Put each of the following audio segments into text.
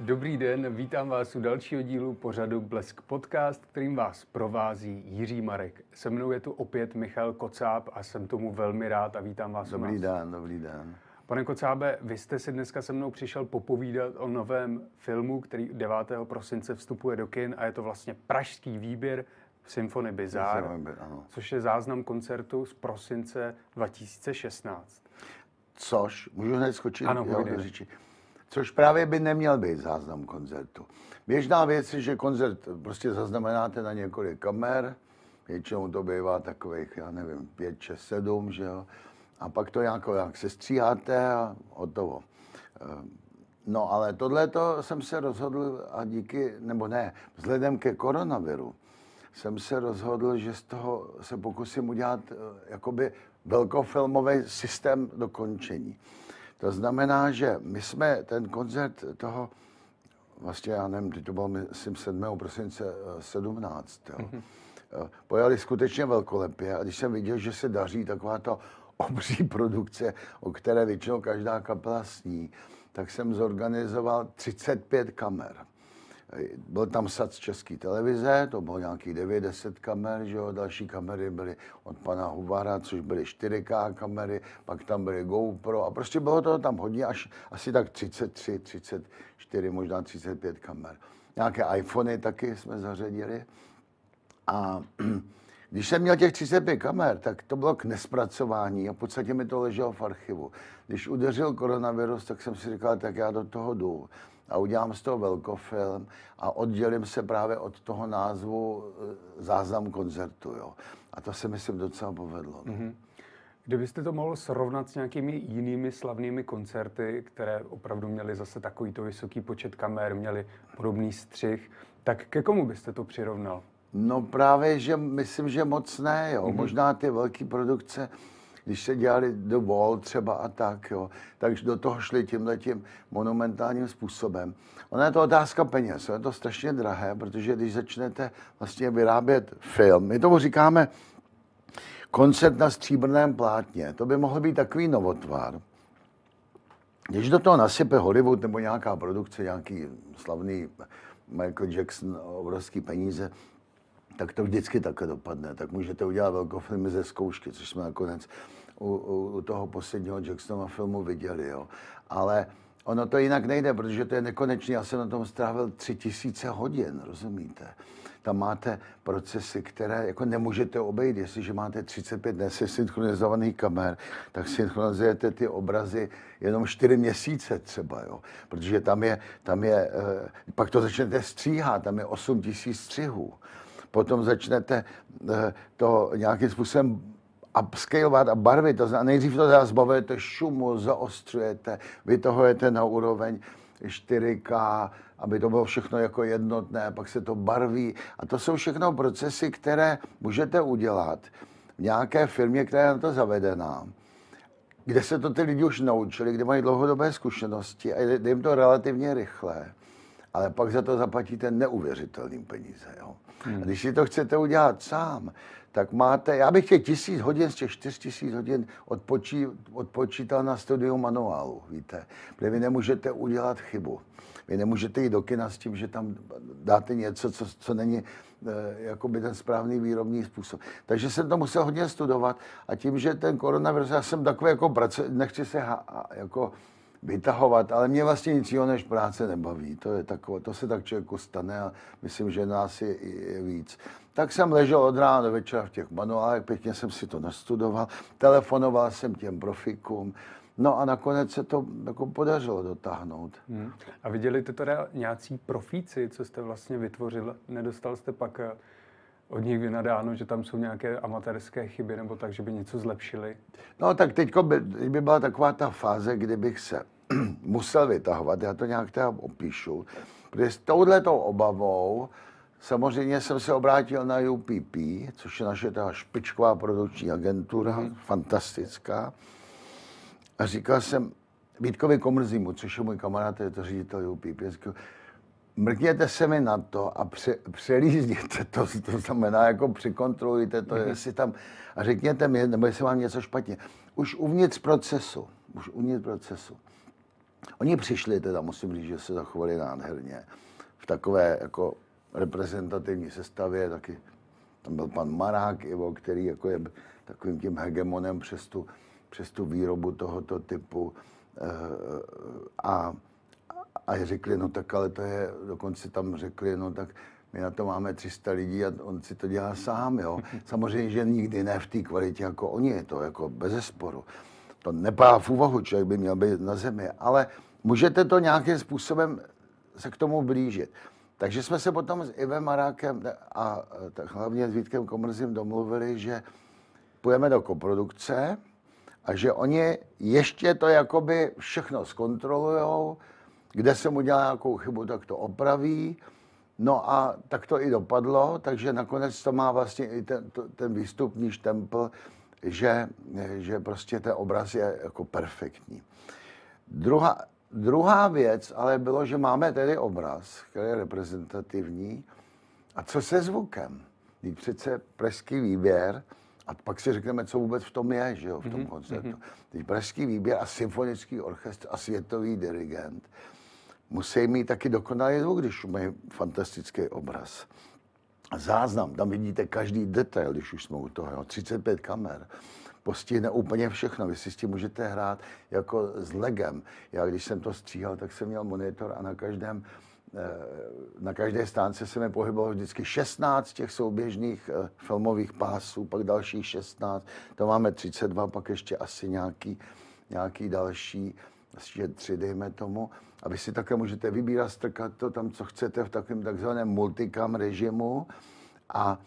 Dobrý den, vítám vás u dalšího dílu pořadu Blesk Podcast, kterým vás provází Jiří Marek. Se mnou je tu opět Michal Kocáb a jsem tomu velmi rád a vítám vás. Dobrý den, dobrý den. Pane Kocábe, vy jste si dneska se mnou přišel popovídat o novém filmu, který 9. prosince vstupuje do kin a je to vlastně pražský výběr Symfony Bizarre, což je záznam koncertu z prosince 2016. Což, můžu hned skočit ano, jo. Což právě by neměl být záznam koncertu. Běžná věc je, že koncert prostě zaznamenáte na několik kamer, většinou to bývá takových, já nevím, pět, šest, sedm, že jo. A pak to nějak, jak se stříháte a hotovo. Ehm, no ale tohle jsem se rozhodl a díky, nebo ne, vzhledem ke koronaviru, jsem se rozhodl, že z toho se pokusím udělat eh, jakoby velkofilmový systém dokončení. To znamená, že my jsme ten koncert toho, vlastně já nevím, to bylo myslím 7. prosince 17. Jo. Mm-hmm. Pojali skutečně velkolepě a když jsem viděl, že se daří taková to obří produkce, o které většinou každá kapela sní, tak jsem zorganizoval 35 kamer. Byl tam sad z české televize, to bylo nějaký 9-10 kamer, že jo? další kamery byly od pana Huvara, což byly 4K kamery, pak tam byly GoPro a prostě bylo to tam hodně, až asi tak 33, 34, možná 35 kamer. Nějaké iPhony taky jsme zařadili. A když jsem měl těch 35 kamer, tak to bylo k nespracování a v podstatě mi to leželo v archivu. Když udeřil koronavirus, tak jsem si říkal, tak já do toho jdu a udělám z toho velkofilm a oddělím se právě od toho názvu e, záznam koncertu. Jo. A to se myslím docela povedlo. No. Mm-hmm. Kdybyste to mohl srovnat s nějakými jinými slavnými koncerty, které opravdu měly zase takovýto vysoký počet kamer, měly podobný střih, tak ke komu byste to přirovnal? No právě, že myslím, že moc ne, jo. Mm-hmm. Možná ty velké produkce, když se dělali do Wall třeba a tak, jo, takže do toho šli tímhle tím monumentálním způsobem. Ona je to otázka peněz, je to strašně drahé, protože když začnete vlastně vyrábět film, my tomu říkáme koncert na stříbrném plátně, to by mohl být takový novotvar. Když do toho nasype Hollywood nebo nějaká produkce, nějaký slavný Michael Jackson, obrovský peníze, tak to vždycky takhle dopadne. Tak můžete udělat velkofilmy ze zkoušky, což jsme nakonec u, u, u toho posledního Jacksonova filmu viděli. Jo. Ale ono to jinak nejde, protože to je nekonečný. Já jsem na tom strávil tři tisíce hodin, rozumíte? Tam máte procesy, které jako nemůžete obejít. Jestliže máte 35 nesynchronizovaných kamer, tak synchronizujete ty obrazy jenom 4 měsíce třeba, jo? protože tam je, tam je, eh, pak to začnete stříhat, tam je 8 tisíc střihů potom začnete eh, to nějakým způsobem upscalovat a barvit. To znamená, nejdřív to zbavujete šumu, zaostřujete, vytahujete na úroveň 4K, aby to bylo všechno jako jednotné, pak se to barví. A to jsou všechno procesy, které můžete udělat v nějaké firmě, která je na to zavedená, kde se to ty lidi už naučili, kde mají dlouhodobé zkušenosti a jde jim to relativně rychle ale pak za to zaplatíte neuvěřitelný peníze. Jo. Hmm. A když si to chcete udělat sám, tak máte, já bych těch tisíc hodin z těch čtyř tisíc hodin odpočí, odpočítal na studiu manuálu, víte. Protože vy nemůžete udělat chybu. Vy nemůžete jít do kina s tím, že tam dáte něco, co, co není e, jakoby ten správný výrobní způsob. Takže jsem to musel hodně studovat a tím, že ten koronavirus, já jsem takový jako nechci se ha, jako vytahovat, ale mě vlastně nic jiného než práce nebaví. To, je takové, to se tak člověku stane a myslím, že nás je, je víc. Tak jsem ležel od rána do večera v těch manuálech, pěkně jsem si to nastudoval, telefonoval jsem těm profikům, No a nakonec se to jako podařilo dotáhnout. Hmm. A viděli to teda nějací profíci, co jste vlastně vytvořil? Nedostal jste pak eh, od nich vynadáno, že tam jsou nějaké amatérské chyby nebo tak, že by něco zlepšili? No tak teď by, by byla taková ta fáze, kdybych se musel vytahovat, já to nějak teda opíšu, protože s touhletou obavou samozřejmě jsem se obrátil na UPP, což je naše ta špičková produkční agentura, mm. fantastická. A říkal jsem Vítkovi Komrzímu, což je můj kamarád, je to ředitel UPP, říkal, mrkněte se mi na to a pře, přelízněte to, to znamená, jako překontrolujte to, mm-hmm. jestli tam, a řekněte mi, nebo jestli mám něco špatně. Už uvnitř procesu, už uvnitř procesu Oni přišli, teda musím říct, že se zachovali nádherně. V takové jako reprezentativní sestavě, taky tam byl pan Marák Ivo, který jako je takovým tím hegemonem přes tu, přes tu výrobu tohoto typu. Eh, a, a řekli, no tak ale to je, dokonce tam řekli, no tak my na to máme 300 lidí a on si to dělá sám, jo. Samozřejmě, že nikdy ne v té kvalitě jako oni, je to jako bez sporu. To nepadá v úvahu, člověk by měl být na zemi, ale můžete to nějakým způsobem se k tomu blížit. Takže jsme se potom s Ivem Marákem a hlavně s Vítkem Komrzím domluvili, že půjdeme do koprodukce a že oni ještě to jakoby všechno zkontrolujou, kde jsem udělal nějakou chybu, tak to opraví. No a tak to i dopadlo, takže nakonec to má vlastně i ten, ten výstupní štempel, že, že prostě ten obraz je jako perfektní. Druhá, druhá věc ale bylo, že máme tedy obraz, který je reprezentativní. A co se zvukem? Teď přece pražský výběr, a pak si řekneme, co vůbec v tom je, že jo, v tom mm-hmm. koncertu. Teď pražský výběr a symfonický orchestr a světový dirigent musí mít taky dokonalý zvuk, když mají fantastický obraz. Záznam, tam vidíte každý detail, když už jsme u toho, jo, 35 kamer postihne úplně všechno. Vy si s tím můžete hrát jako s legem. Já když jsem to stříhal, tak jsem měl monitor a na každém eh, na každé stánce se mi pohybovalo vždycky 16 těch souběžných eh, filmových pásů, pak dalších 16, to máme 32, pak ještě asi nějaký, nějaký další, ještě tři, dejme tomu. A vy si také můžete vybírat, strkat to tam, co chcete v takovém takzvaném multicam režimu. A,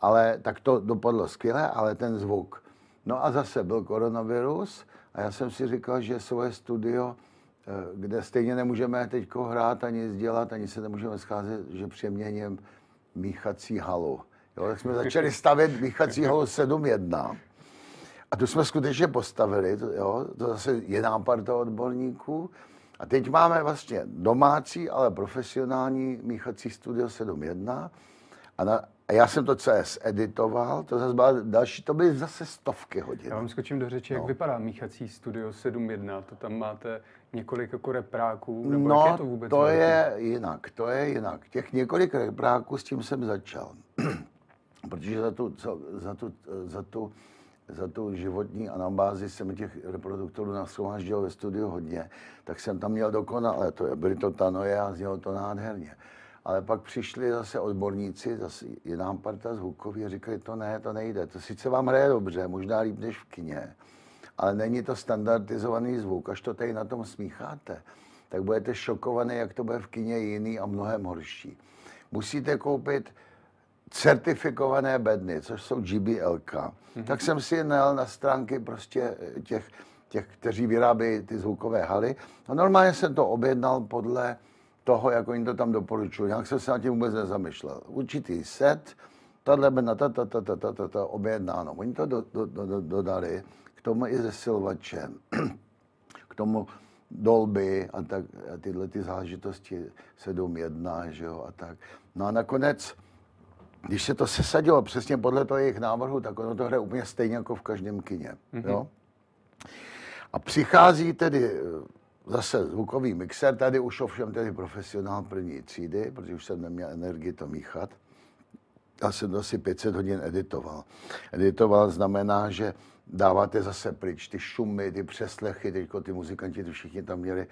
ale tak to dopadlo skvěle, ale ten zvuk. No a zase byl koronavirus a já jsem si říkal, že svoje studio, eh, kde stejně nemůžeme teď hrát, ani dělat, ani se nemůžeme scházet, že přeměním míchací halu. Jo, tak jsme začali stavět míchací halu 7.1. A tu jsme skutečně postavili, to, jo, to zase jiná parta odborníků. A teď máme vlastně domácí, ale profesionální míchací studio 7.1. A, na, a já jsem to CS editoval, to zase byla další, to byly zase stovky hodin. Já vám skočím do řeči, no. jak vypadá míchací studio 7.1, to tam máte několik jako repráků, nebo no, jak je to vůbec? to je jinak, to je jinak. Těch několik repráků, s tím jsem začal. Protože za tu, za tu, za tu za tu životní anabázi jsem těch reproduktorů nashromáždil ve studiu hodně, tak jsem tam měl dokonale, to byly to tanoje a znělo to nádherně. Ale pak přišli zase odborníci, zase jiná parta zvukový a říkali, to ne, to nejde. To sice vám hraje dobře, možná líp než v kině, ale není to standardizovaný zvuk. Až to tady na tom smícháte, tak budete šokovaný, jak to bude v kině jiný a mnohem horší. Musíte koupit certifikované bedny, což jsou GBLK. Mm-hmm. Tak jsem si najel na stránky prostě těch, těch, kteří vyrábějí ty zvukové haly. A normálně jsem to objednal podle toho, jak oni to tam doporučují. Nějak jsem se na tím vůbec nezamýšlel. Určitý set, tahle bedna, ta, ta, ta, ta, ta, ta, ta objednáno. Oni to do, do, do, dodali, k tomu i se silvačem, k tomu dolby a tak, a tyhle ty záležitosti 7.1, že jo, a tak. No a nakonec když se to sesadilo přesně podle toho jejich návrhu, tak ono to hraje úplně stejně jako v každém kině. Mm-hmm. Jo? A přichází tedy eh, zase zvukový mixer, tady už ovšem tedy profesionál první třídy, protože už jsem neměl energii to míchat. Já jsem to asi 500 hodin editoval. Editoval znamená, že dáváte zase pryč ty šumy, ty přeslechy, teďko ty muzikanti, ty všichni tam měli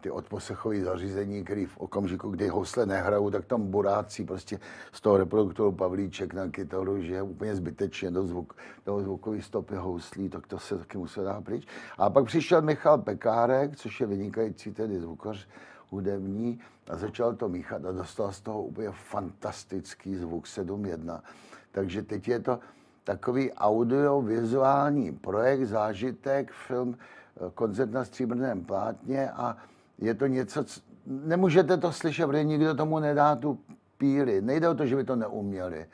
ty odposlechové zařízení, které v okamžiku, kdy housle nehrajou, tak tam burácí prostě z toho reproduktoru Pavlíček na kytaru, že je úplně zbytečně do, zvuk, do zvukový stopy houslí, tak to se taky musel dát pryč. A pak přišel Michal Pekárek, což je vynikající tedy zvukař hudební a začal to míchat a dostal z toho úplně fantastický zvuk 7.1. Takže teď je to takový audiovizuální projekt, zážitek, film, eh, koncert na stříbrném plátně a je to něco, co, nemůžete to slyšet, protože nikdo tomu nedá tu píly. Nejde o to, že by to neuměli,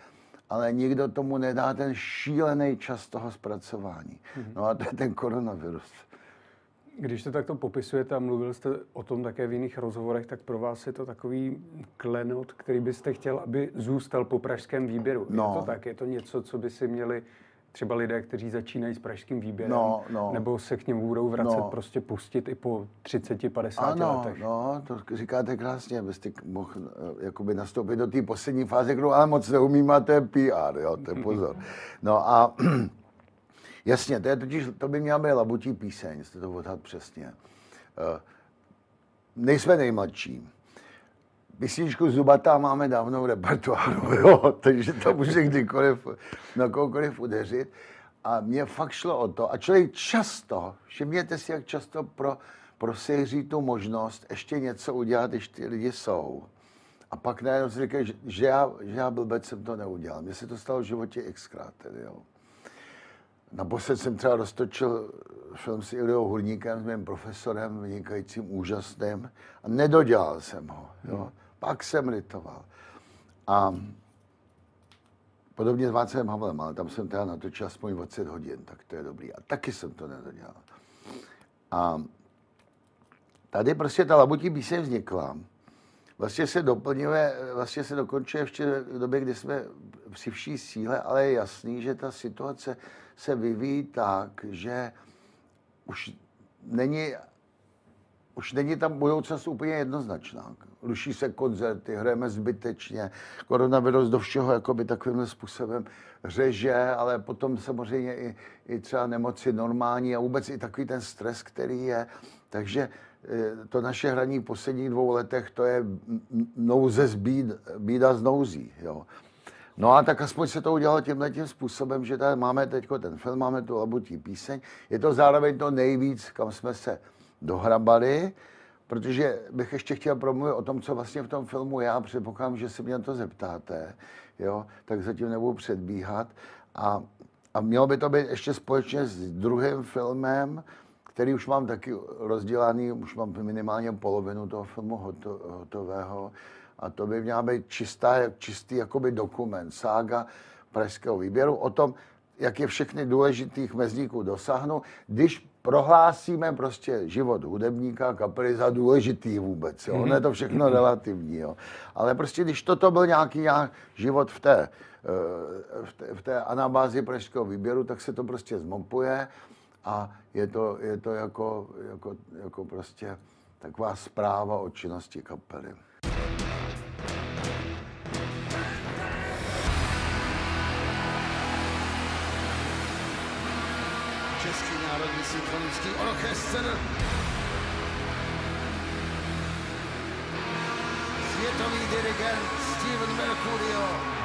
ale nikdo tomu nedá ten šílený čas toho zpracování. Mm-hmm. No a to je ten koronavirus. Když to takto popisujete a mluvil jste o tom také v jiných rozhovorech, tak pro vás je to takový klenot, který byste chtěl, aby zůstal po pražském výběru. No. Je to tak? Je to něco, co by si měli třeba lidé, kteří začínají s pražským výběrem, no, no. nebo se k němu budou vracet, no. prostě pustit i po 30-50 ano, letech. No, to říkáte krásně, abyste mohl eh, jakoby nastoupit do té poslední fáze, kterou ale moc neumím, a to je PR, jo, to je pozor. No a jasně, to, je totiž, to by měla být labutí píseň, jste to odhad přesně. Uh, nejsme nejmladší písničku Zubatá máme dávno v repertoáru, jo, takže to může kdykoliv na kohokoliv udeřit. A mě fakt šlo o to, a člověk často, všimněte si, jak často pro, prosejří tu možnost ještě něco udělat, když ty lidi jsou. A pak najednou si říkají, že, že, já, že já blbec jsem to neudělal. Mně se to stalo v životě xkrát tedy, jo. Naposled jsem třeba roztočil film s Iliou Hurníkem, s mým profesorem, vynikajícím, úžasným, a nedodělal jsem ho. Jo. Pak jsem litoval. A podobně s Václavem Havlem, ale tam jsem teda natočil aspoň 20 hodin, tak to je dobrý. A taky jsem to nedodělal. A tady prostě ta labutí píseň vznikla. Vlastně se doplňuje, vlastně se dokončuje ještě v době, kdy jsme při vší síle, ale je jasný, že ta situace se vyvíjí tak, že už není už není tam budoucnost úplně jednoznačná. Ruší se koncerty, hrajeme zbytečně, koronavirus do všeho jakoby takovým způsobem řeže, ale potom samozřejmě i, i třeba nemoci normální a vůbec i takový ten stres, který je. Takže e, to naše hraní v posledních dvou letech, to je nouze z bíd, bída z nouzí. Jo. No a tak aspoň se to udělalo tímhle tím způsobem, že tady máme teď ten film, máme tu labutí píseň. Je to zároveň to nejvíc, kam jsme se dohrabali, protože bych ještě chtěl promluvit o tom, co vlastně v tom filmu já předpokládám, že se mě na to zeptáte, jo, tak zatím nebudu předbíhat. A, a mělo by to být ještě společně s druhým filmem, který už mám taky rozdělaný, už mám minimálně polovinu toho filmu hoto, hotového. A to by měla být čistá, čistý jakoby dokument, sága pražského výběru o tom, jak je všechny důležitých mezníků dosáhnu, když prohlásíme prostě život hudebníka, kapely za důležitý vůbec. Jo? Ono je to všechno mhm. relativní. Jo? Ale prostě, když toto byl nějaký nějak život v té, eh, v té, v té anabázi pražského výběru, tak se to prostě zmopuje a je to, je to jako, jako, jako prostě taková zpráva o činnosti kapely. Národní symfonický orchestr. Světový dirigent Steven Mercurio.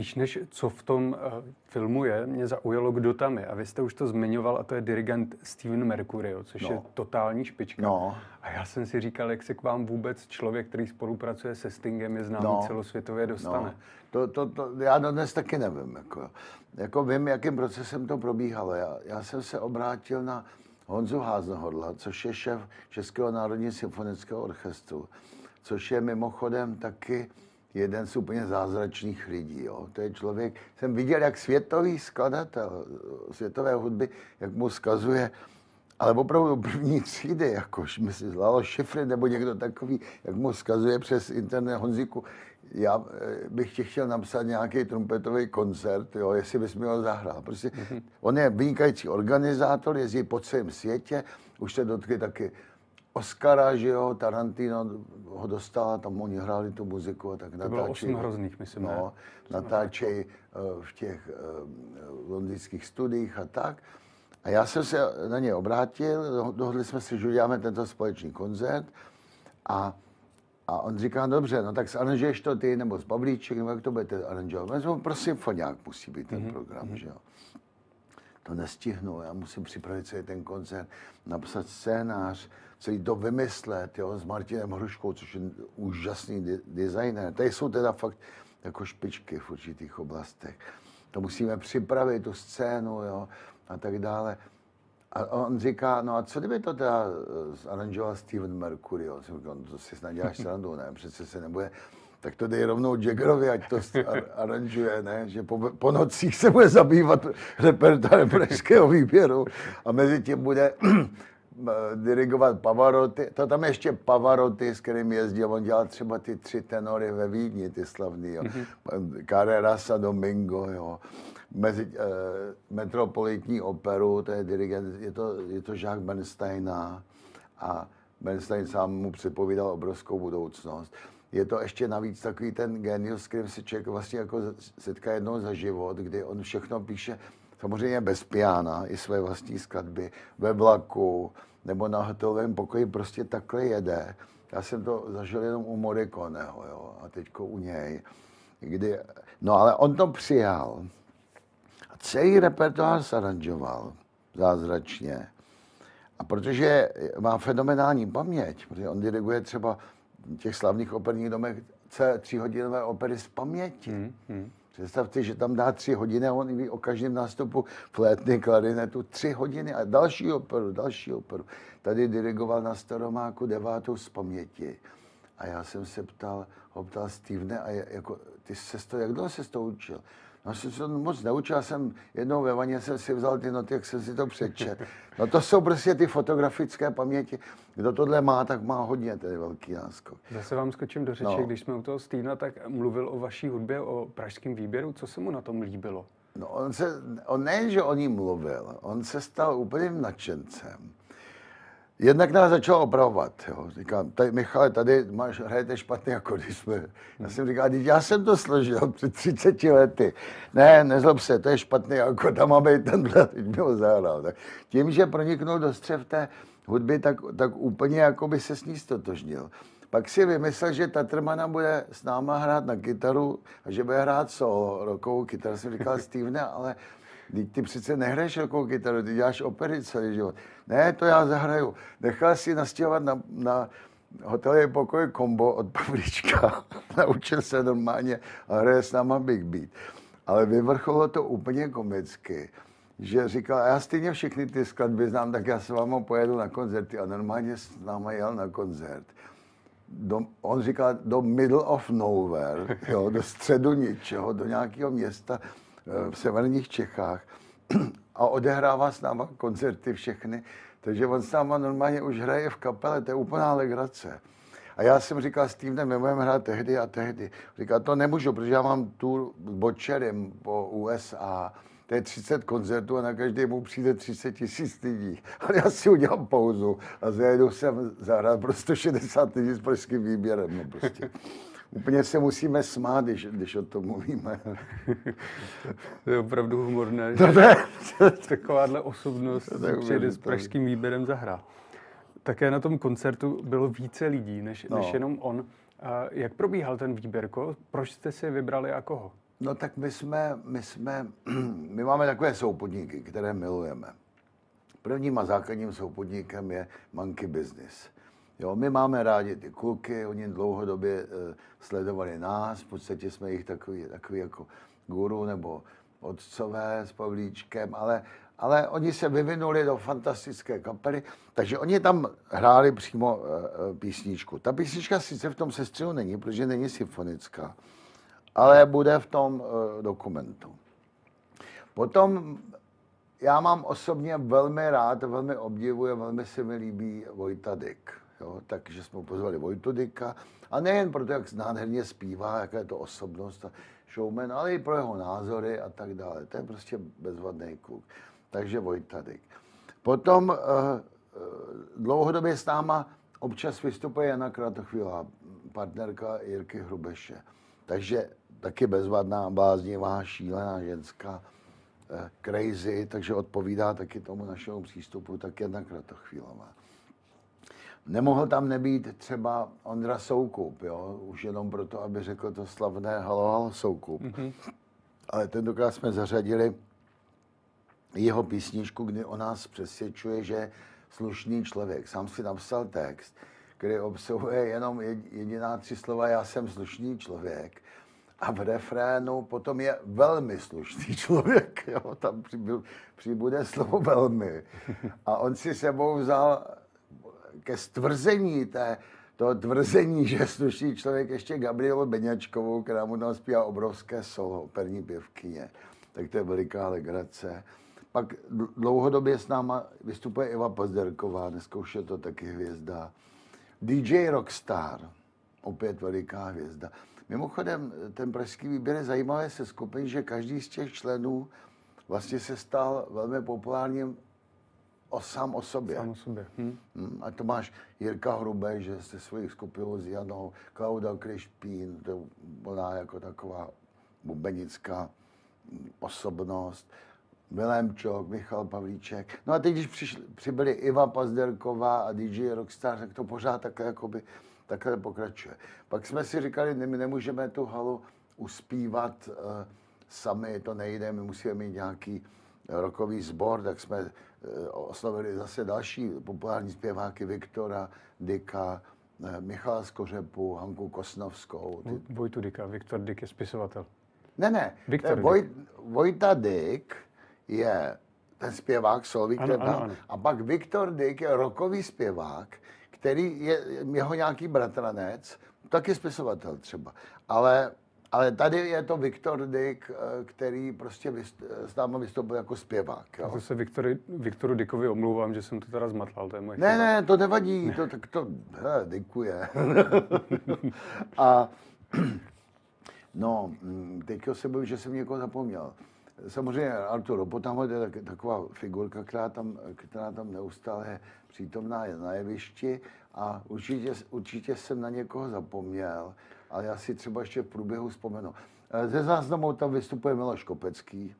Spíš než co v tom uh, filmu je, mě zaujalo, kdo tam je. A vy jste už to zmiňoval, a to je dirigent Steven Mercurio, což no. je totální špička. No. A já jsem si říkal, jak se k vám vůbec člověk, který spolupracuje se Stingem, je známý no. celosvětově, dostane. No. To, to, to, já dnes taky nevím. Jako, jako vím, jakým procesem to probíhalo. Já, já jsem se obrátil na Honzu Háznohodla, což je šéf Českého národního symfonického orchestru, což je mimochodem taky jeden z úplně zázračných lidí. Jo. To je člověk, jsem viděl, jak světový skladatel světové hudby, jak mu skazuje, ale opravdu první třídy, jako myslím, Lalo Šifry nebo někdo takový, jak mu skazuje přes internet Honziku, já eh, bych tě chtěl napsat nějaký trumpetový koncert, jo, jestli bys mi ho zahrál. Prostě mm-hmm. on je vynikající organizátor, jezdí po celém světě, už se dotkli taky Oscara, že jo, Tarantino ho dostal, tam oni hráli tu muziku a tak natáčejí. To bylo osm hrozných, myslím, no, natáčejí v těch londýnských studiích a tak. A já jsem se na ně obrátil, dohodli jsme si, že uděláme tento společný koncert a, a on říká, dobře, no tak zaranžuješ to ty, nebo z Pavlíček, nebo jak to budete aranžovat? No, prostě symfoniák musí být ten mm-hmm. program, mm-hmm. že jo. To nestihnu, já musím připravit celý ten koncert, napsat scénář, celý to vymyslet, jo, s Martinem Hruškou, což je úžasný di- designer. Tady jsou teda fakt jako špičky v určitých oblastech. To musíme připravit, tu scénu, jo a tak dále. A on říká, no a co kdyby to teda eh, zaranžoval Steven Mercury? On si říkal, no to si snad děláš srandu, ne? Přece se nebude tak to dej rovnou Jaggerovi, ať to aranžuje, ne? že po, po nocích se bude zabývat repertoárem pražského výběru a mezi tím bude dirigovat Pavaroty. To tam ještě Pavaroty, s kterým jezdil, on dělal třeba ty tři tenory ve Vídni, ty slavný, jo. Mm-hmm. Carrera Domingo, jo mezi uh, metropolitní operu, to je dirigent, je to, je to Jacques Bernsteina a Bernstein sám mu předpovídal obrovskou budoucnost. Je to ještě navíc takový ten genius, s kterým se člověk vlastně jako setká jednou za život, kdy on všechno píše samozřejmě bez piana, i své vlastní skladby, ve vlaku nebo na hotelovém pokoji prostě takhle jede. Já jsem to zažil jenom u Morikoneho, jo, a teďko u něj. Kdy, no ale on to přijal celý repertoár aranžoval zázračně. A protože má fenomenální paměť, protože on diriguje třeba těch slavných operních domech tříhodinové opery z paměti. Hmm, hmm. Představte, že tam dá tři hodiny a on ví o každém nástupu flétny, klarinetu tři hodiny a další operu, další operu. Tady dirigoval na Staromáku devátou z paměti. A já jsem se ptal, ho ptal Stevene, a jako, ty se to, jak dlouho se to učil? No jsem se to moc naučil, jsem jednou ve vaně jsem si vzal ty noty, jak jsem si to přečet. No to jsou prostě ty fotografické paměti. Kdo tohle má, tak má hodně tedy velký náskok. Zase vám skočím do řeči, no. když jsme u toho Stýna, tak mluvil o vaší hudbě, o pražském výběru. Co se mu na tom líbilo? No on, se, on ne, že o ní mluvil, on se stal úplným nadšencem. Jednak nás začal opravovat. Jo. Říkám, tady, Michale, tady máš, hrajete špatně jako když jsme. Já jsem říkal, já jsem to složil před 30 lety. Ne, nezlob se, to je špatně jako tam má být tenhle, teď mi ho zahrál. Tak tím, že proniknul do střev té hudby, tak, tak úplně jako by se s ní stotožnil. Pak si vymyslel, že Tatrmana bude s náma hrát na kytaru a že bude hrát solo, rokovou kytaru. Jsem říkal, Steve, ale Teď ty přece nehraješ rokovou kytaru, ty děláš opery celý život. Ne, to já zahraju. Nechal si nastěhovat na, na hotelový pokoj kombo od Pavlíčka. Naučil se normálně a hraje s náma Big Beat. Ale vyvrcholilo to úplně komicky že říkal, já stejně všechny ty skladby znám, tak já s vámi pojedu na koncerty a normálně s náma jel na koncert. Do, on říkal do middle of nowhere, jo, do středu ničeho, do nějakého města, v severních Čechách a odehrává s náma koncerty všechny, takže on s náma normálně už hraje v kapele, to je úplná legrace. A já jsem říkal, s tím my budeme hrát tehdy a tehdy. Říkal, to nemůžu, protože já mám tu Bočerem po USA, to je 30 koncertů a na každý mu přijde 30 tisíc lidí. Ale já si udělám pauzu a zajedu sem zahrát pro 160 lidí s pražským výběrem. No prostě. Úplně se musíme smát, když, když o tom mluvíme. to je opravdu humorné, to je... takováhle osobnost to přijde s pražským výběrem zahrát. Také na tom koncertu bylo více lidí, než, no. než jenom on. A jak probíhal ten výběr? Proč jste si vybrali a koho? No tak my jsme, my jsme, my máme takové soupodníky, které milujeme. Prvním a základním soupodníkem je Monkey Business. Jo, my máme rádi ty kluky, oni dlouhodobě uh, sledovali nás, v podstatě jsme jich takový, takový jako guru nebo otcové s Pavlíčkem, ale, ale oni se vyvinuli do fantastické kapely, takže oni tam hráli přímo uh, písničku. Ta písnička sice v tom sestřelu není, protože není symfonická, ale bude v tom uh, dokumentu. Potom já mám osobně velmi rád, velmi obdivuji, velmi se mi líbí Vojta Dyk. Jo, takže jsme pozvali Vojtu Dyka. A nejen proto, jak nádherně zpívá, jaká je to osobnost a showman, ale i pro jeho názory a tak dále. To je prostě bezvadný kluk. Takže Vojta Dyk. Potom uh, dlouhodobě s náma občas vystupuje Jana Kratochvíla, partnerka Jirky Hrubeše. Takže taky bezvadná, bláznivá, šílená ženská, eh, crazy, takže odpovídá taky tomu našemu přístupu, tak Jana Kratochvílová. Nemohl tam nebýt třeba Ondra Soukup, jo? už jenom proto, aby řekl to slavné halo, halo Soukup. Mm-hmm. Ale tentokrát jsme zařadili jeho písničku, kdy o nás přesvědčuje, že slušný člověk. Sám si napsal text, který obsahuje jenom jediná tři slova, já jsem slušný člověk. A v refrénu potom je velmi slušný člověk. Jo? Tam přibude slovo velmi. A on si sebou vzal ke stvrzení té, toho tvrzení, že slušný člověk ještě Gabrielu Beňačkovou, která mu tam zpívá obrovské solo, operní pěvkyně. Tak to je veliká legrace. Pak dlouhodobě s náma vystupuje Eva Pazderková, dneska už je to taky hvězda. DJ Rockstar, opět veliká hvězda. Mimochodem, ten pražský výběr je zajímavé se skupin, že každý z těch členů vlastně se stal velmi populárním o sám o sobě. Sám o sobě. Hm. hm a to máš Jirka Hrubé, že se svojí skupinou s Janou, Klauda Krišpín, to byla jako taková bubenická osobnost. Vilémčok, Michal Pavlíček. No a teď, když přišli, přibyli Iva Pazderková a DJ Rockstar, tak to pořád takhle, jakoby, takhle pokračuje. Pak jsme si říkali, my nemůžeme tu halu uspívat uh, sami, to nejde, my musíme mít nějaký rokový sbor, tak jsme uh, oslovili zase další populární zpěváky Viktora, Dika, uh, Michala Skořepu, Hanku Kosnovskou. Ty... Vojtu Dika, Viktor Dik je spisovatel. Ne, ne, Viktor Voj, Vojta Dik je ten zpěvák Solvý ano, A pak Viktor Dyk je rokový zpěvák, který je jeho nějaký bratranec, taky spisovatel třeba. Ale, ale tady je to Viktor Dyk, eh, který prostě vyst, s námi vystoupil jako zpěvák. Jo. To se Viktory, Viktoru Dykovi omlouvám, že jsem to teda zmatlal, to je moje Ne, chyba. ne, to nevadí, to, tak to, he, dykuje. a no, hm, teďka se bojím, že jsem někoho zapomněl. Samozřejmě Artur Ropotamhle je taková figurka, která tam, která tam neustále je přítomná je na jevišti a určitě, určitě jsem na někoho zapomněl, ale já si třeba ještě v průběhu vzpomenu. Eh, ze záznamu tam vystupuje Miloš Kopecký,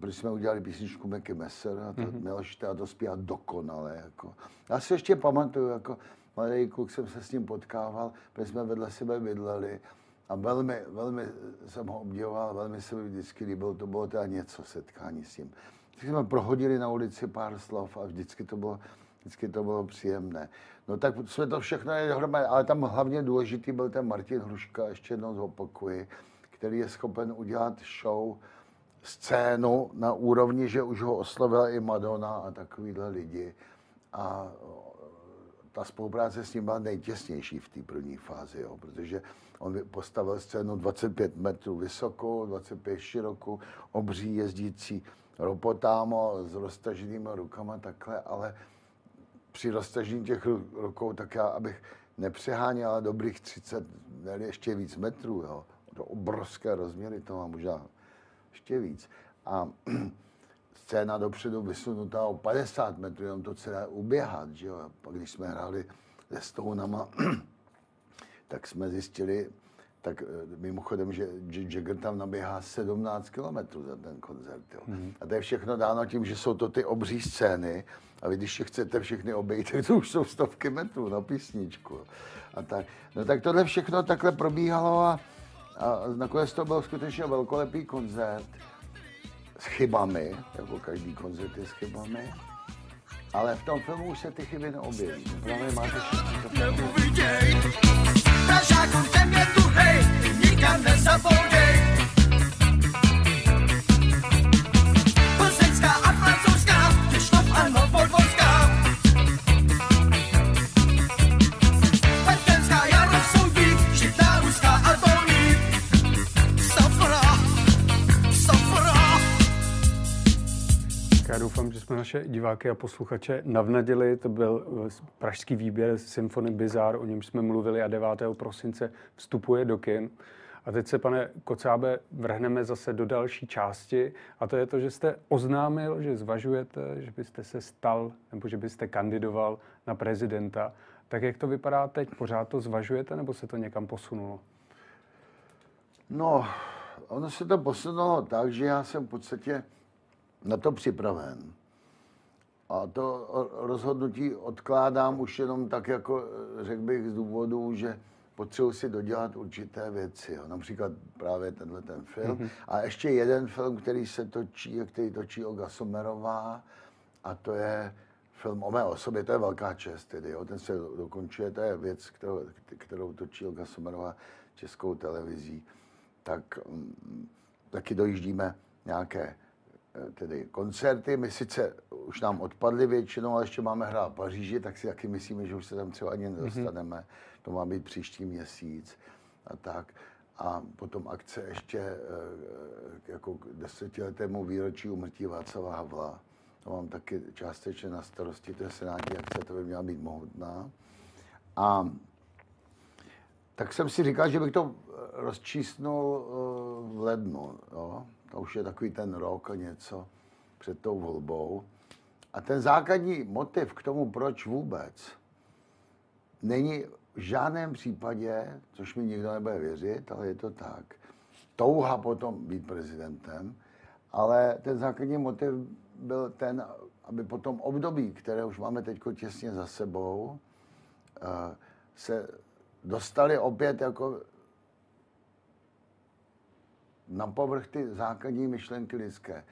protože jsme udělali písničku Meky Messer a to, mm-hmm. Miloš to zpívá dokonale. Jako. Já si ještě pamatuju, jako mladý kluk jsem se s ním potkával, protože jsme vedle sebe bydleli a velmi, velmi jsem ho obdivoval, velmi se mi vždycky líbilo, to bylo teda něco setkání s ním. Vždycky jsme prohodili na ulici pár slov a vždycky to bylo, vždycky to bylo příjemné. No tak jsme to všechno je dohromady, ale tam hlavně důležitý byl ten Martin Hruška, ještě jednou zopakuji, který je schopen udělat show, scénu na úrovni, že už ho oslovila i Madonna a takovýhle lidi. A ta spolupráce s ním byla nejtěsnější v té první fázi, jo, protože on postavil scénu 25 metrů vysokou, 25 širokou, obří jezdící ropotámo s roztaženými rukama takhle, ale při roztažení těch rukou tak já, abych nepřeháněl, dobrých 30, ne ještě víc metrů, jo. To obrovské rozměry, to má možná ještě víc. A scéna dopředu vysunutá o 50 metrů, jenom to celé uběhat, že jo. A pak když jsme hráli se Stonama, tak jsme zjistili, tak eh, mimochodem, že Jagger tam naběhá 17 kilometrů za ten koncert. Jo. Mm. A to je všechno dáno tím, že jsou to ty obří scény a vy, když je chcete všechny obejít, tak to už jsou stovky metrů na písničku. A tak. No tak tohle všechno takhle probíhalo a, a nakonec to byl skutečně velkolepý koncert s chybami, jako každý koncert je s chybami. Ale v tom filmu už se ty chyby neobjeví. Právě máte všichni to naše diváky a posluchače navnadili. To byl eh, pražský výběr Symfony Bizar, o němž jsme mluvili a 9. prosince vstupuje do kin. A teď se, pane Kocábe, vrhneme zase do další části a to je to, že jste oznámil, že zvažujete, že byste se stal nebo že byste kandidoval na prezidenta. Tak jak to vypadá teď? Pořád to zvažujete nebo se to někam posunulo? No, ono se to posunulo tak, že já jsem v podstatě na to připraven. A to rozhodnutí odkládám už jenom tak, jako řekl bych, z důvodu, že potřebuji si dodělat určité věci. Jo. Například právě tenhle ten film. Mm-hmm. A ještě jeden film, který se točí, který točí Olga Somerová, a to je film o mé osobě, to je velká čest tedy, jo. ten se dokončuje, to je věc, kterou, kterou točí Olga Somerová českou televizí. Tak um, taky dojíždíme nějaké eh, tedy koncerty. My sice už nám odpadly většinou, ale ještě máme hrát v Paříži, tak si taky myslíme, že už se tam třeba ani mhm. nedostaneme. Mm-hmm to má být příští měsíc a tak. A potom akce ještě eh, jako k desetiletému výročí umrtí Václava Havla. To mám taky částečně na starosti, to je senátní akce, to by měla být mohutná. A tak jsem si říkal, že bych to rozčísnul eh, v lednu. Jo? To už je takový ten rok a něco před tou volbou. A ten základní motiv k tomu, proč vůbec, není v žádném případě, což mi nikdo nebude věřit, ale je to tak, touha potom být prezidentem, ale ten základní motiv byl ten, aby po tom období, které už máme teď těsně za sebou, eh, se dostali opět jako na povrch ty základní myšlenky lidské.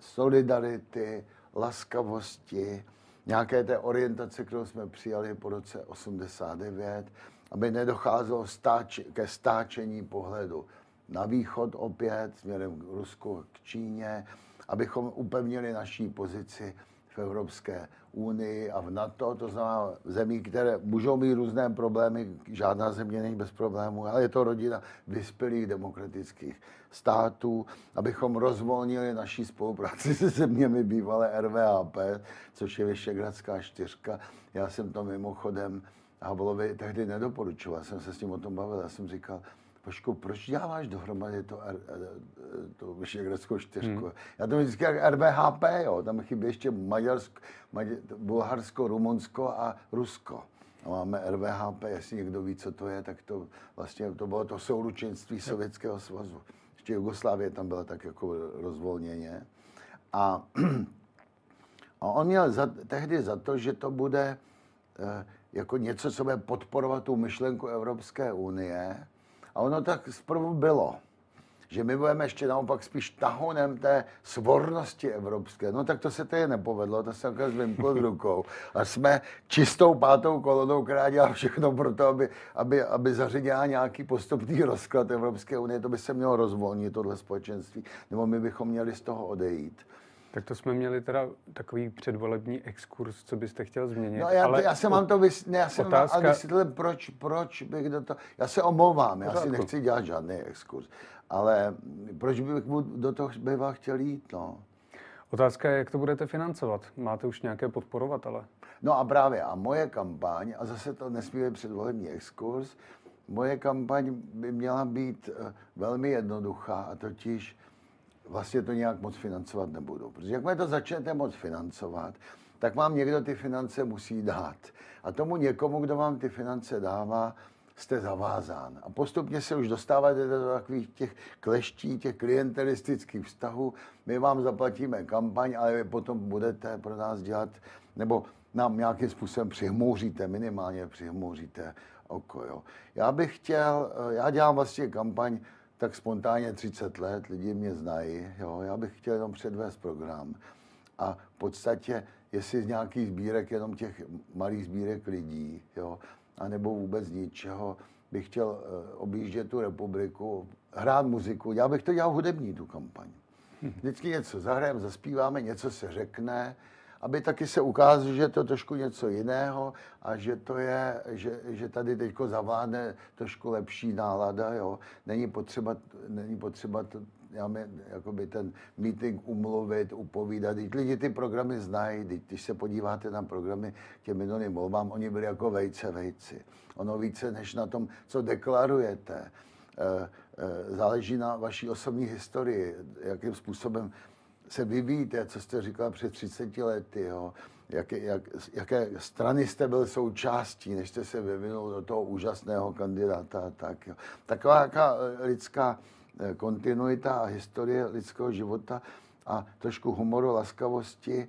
Solidarity, laskavosti, nějaké té orientace, kterou jsme přijali po roce 89, aby nedocházelo stáč, ke stáčení pohledu na východ opět, směrem k Rusku, k Číně, abychom upevnili naší pozici v Evropské unii a v NATO, to znamená zemí, které můžou mít různé problémy, žádná země není bez problémů, ale je to rodina vyspělých demokratických států, abychom rozvolnili naší spolupráci se zeměmi bývalé RVAP, což je Vyšegradská čtyřka. Já jsem to mimochodem Havlovi tehdy nedoporučoval, jsem se s ním o tom bavil, já jsem říkal, Pašku, proč děláš dohromady to, R, to Vyšegradskou čtyřku? Hmm. Já to vždycky jak RVHP, jo, tam chybí ještě Maďarsko, Maďar, Bulharsko, Rumunsko a Rusko. A máme RVHP, jestli někdo ví, co to je, tak to vlastně to bylo to souručenství Sovětského svazu. Ještě Jugoslávie tam byla tak jako rozvolněně. A, a on měl za, tehdy za to, že to bude eh, jako něco, co bude podporovat tu myšlenku Evropské unie, a ono tak zprvu bylo že my budeme ještě naopak spíš tahonem té svornosti evropské. No tak to se tady nepovedlo, to se takhle vymklo z rukou. A jsme čistou pátou kolonou, která dělá všechno pro to, aby, aby, aby zařídila nějaký postupný rozklad Evropské unie. To by se mělo rozvolnit, tohle společenství, nebo my bychom měli z toho odejít. Tak to jsme měli teda takový předvolební exkurs, co byste chtěl změnit. No já, ale já jsem vám to vys... ne, já jsem otázka... vám vysvětlil, proč, proč bych do toho... Já se omlouvám, já si nechci dělat žádný exkurs, ale proč bych do toho býval chtěl jít, no. Otázka je, jak to budete financovat. Máte už nějaké podporovatele? No a právě, a moje kampaň, a zase to nesmí být předvolební exkurs, moje kampaň by měla být eh, velmi jednoduchá, a totiž vlastně to nějak moc financovat nebudu. Protože jakmile to začnete moc financovat, tak vám někdo ty finance musí dát. A tomu někomu, kdo vám ty finance dává, jste zavázán. A postupně se už dostáváte do takových těch kleští, těch klientelistických vztahů. My vám zaplatíme kampaň, ale vy potom budete pro nás dělat, nebo nám nějakým způsobem přihmouříte, minimálně přihmouříte oko. Jo. Já bych chtěl, já dělám vlastně kampaň tak spontánně 30 let, lidi mě znají, jo, já bych chtěl jenom předvést program. A v podstatě, jestli z nějakých sbírek, jenom těch malých sbírek lidí, jo, anebo vůbec ničeho, bych chtěl uh, objíždět tu republiku, hrát muziku, já bych to dělal hudební, tu kampaň. Vždycky něco zahrajeme, zaspíváme, něco se řekne, aby taky se ukázalo, že je to trošku něco jiného a že to je, že, že tady teď zavládne trošku lepší nálada, jo. Není potřeba, není potřeba to, já mě, jakoby ten meeting umluvit, upovídat. Teď lidi ty programy znají, teď, když se podíváte na programy těm minulým volbám, oni byli jako vejce vejci. Ono více než na tom, co deklarujete záleží na vaší osobní historii, jakým způsobem se vyvíjíte, co jste říkal před 30 lety, jo? Jaké, jak, jaké strany jste byl součástí, než jste se vyvinul do toho úžasného kandidáta. Tak, jo. Taková jaká lidská kontinuita a historie lidského života a trošku humoru, laskavosti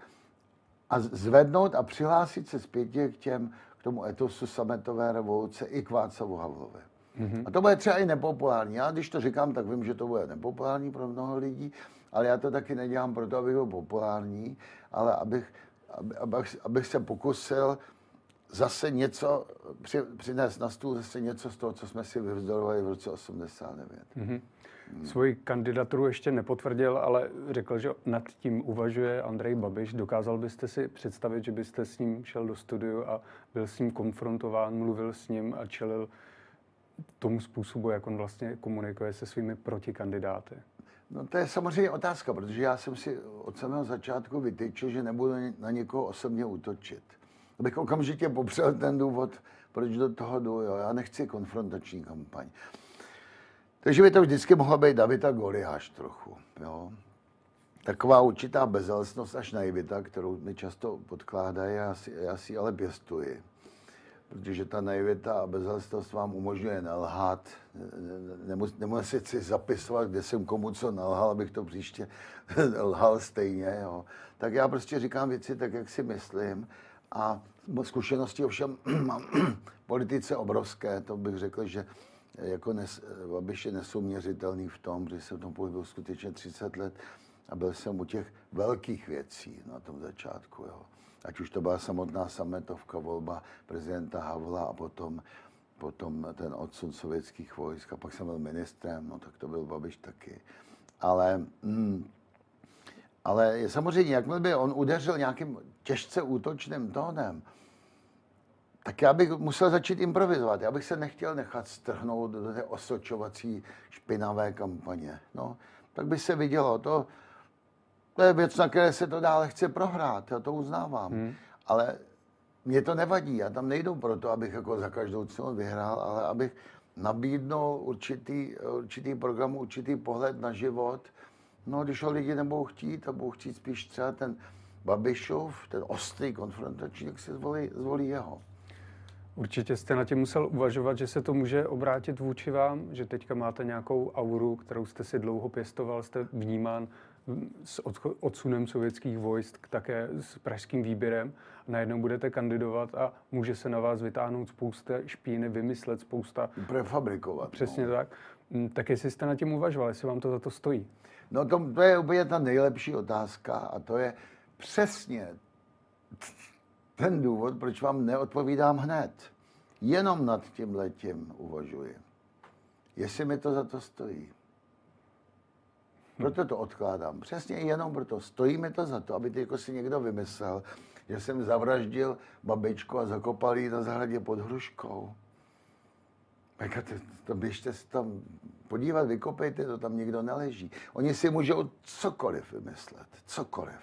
a zvednout a přihlásit se zpětě k těm, k tomu etosu sametové revoluce i k Václavu Havlovi. Mm-hmm. A to bude třeba i nepopulární. Já když to říkám, tak vím, že to bude nepopulární pro mnoho lidí, ale já to taky nedělám proto, abych byl populární, ale abych, abych, abych se pokusil zase něco, při, přinést na stůl zase něco z toho, co jsme si vyvzdorovali v roce 89. Mm-hmm. Hmm. Svoji kandidaturu ještě nepotvrdil, ale řekl, že nad tím uvažuje Andrej Babiš. Dokázal byste si představit, že byste s ním šel do studiu a byl s ním konfrontován, mluvil s ním a čelil tomu způsobu, jak on vlastně komunikuje se svými protikandidáty? No to je samozřejmě otázka, protože já jsem si od samého začátku vytyčil, že nebudu na někoho osobně útočit. Abych okamžitě popřel ten důvod, proč do toho jdu. Jo. Já nechci konfrontační kampaň. Takže by to vždycky mohla být Davida Goliáš trochu. Jo. Taková určitá bezelstnost až naivita, kterou mi často podkládají, já si, já si ale pěstuji. Protože ta naivita a bezelstnost vám umožňuje nelhat, nemusíte si zapisovat, kde jsem komu co nalhal, abych to příště lhal stejně. Jo. Tak já prostě říkám věci tak, jak si myslím. A zkušenosti ovšem mám politice obrovské, to bych řekl, že jako nes, Babiš je nesouměřitelný v tom, že jsem v tom pohybil skutečně 30 let a byl jsem u těch velkých věcí na tom začátku. Jo. Ať už to byla samotná sametovka, volba prezidenta Havla a potom, potom ten odsun sovětských vojsk a pak jsem byl ministrem, no tak to byl Babiš taky. Ale, mm, ale samozřejmě, jakmile by on udeřil nějakým těžce útočným tónem, tak já bych musel začít improvizovat. Já bych se nechtěl nechat strhnout do té osočovací špinavé kampaně. No, tak by se vidělo. To, to je věc, na které se to dále chce prohrát, já to uznávám. Hmm. Ale mě to nevadí, já tam nejdu proto, abych jako za každou cenu vyhrál, ale abych nabídnul určitý, určitý program, určitý pohled na život. No, když ho lidi nebudou chtít a budou chtít spíš třeba ten Babišov, ten ostrý konfrontační, tak si zvolí, zvolí jeho. Určitě jste na tím musel uvažovat, že se to může obrátit vůči vám, že teďka máte nějakou auru, kterou jste si dlouho pěstoval, jste vnímán s odsunem sovětských vojsk, také s pražským výběrem. Najednou budete kandidovat a může se na vás vytáhnout spousta špíny, vymyslet spousta... Prefabrikovat. Přesně no. tak. Mm, tak jestli jste na tím uvažoval, jestli vám to za to stojí? No to, to je úplně ta nejlepší otázka a to je přesně ten důvod, proč vám neodpovídám hned. Jenom nad tím letím uvažuji. Jestli mi to za to stojí. Proto to odkládám. Přesně jenom proto. Stojí mi to za to, aby jako si někdo vymyslel, že jsem zavraždil babičku a zakopal ji na zahradě pod hruškou. Tak to, to běžte se tam podívat, vykopejte, to tam nikdo neleží. Oni si můžou cokoliv vymyslet, cokoliv.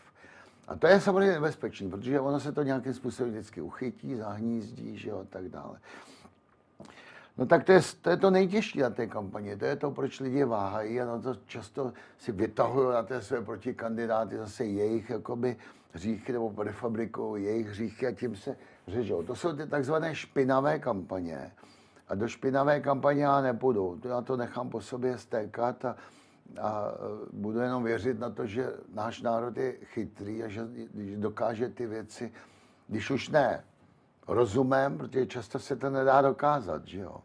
A to je samozřejmě nebezpečný, protože ono se to nějakým způsobem vždycky uchytí, zahnízdí, že jo, a tak dále. No tak to je, to je to nejtěžší na té kampaně, to je to, proč lidi váhají a na to často si vytahují na té své protikandidáty zase jejich jakoby hříchy nebo prefabrikují jejich hříchy a tím se řežou. To jsou ty takzvané špinavé kampaně. A do špinavé kampaně já nepůjdu. Já to nechám po sobě stékat a, a budu jenom věřit na to, že náš národ je chytrý a že dokáže ty věci, když už ne rozumem, protože často se to nedá dokázat, že jo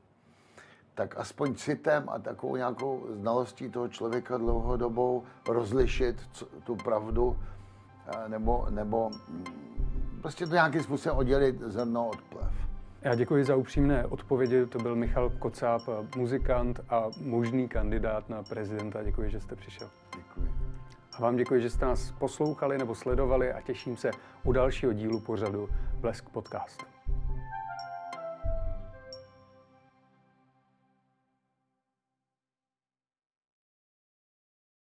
tak aspoň citem a takovou nějakou znalostí toho člověka dlouhodobou rozlišit co, tu pravdu nebo, nebo mm, prostě to nějakým způsobem oddělit zrno od plev. Já děkuji za upřímné odpovědi. To byl Michal Kocáb, muzikant a možný kandidát na prezidenta. Děkuji, že jste přišel. Děkuji. A vám děkuji, že jste nás poslouchali nebo sledovali a těším se u dalšího dílu pořadu Blesk Podcast.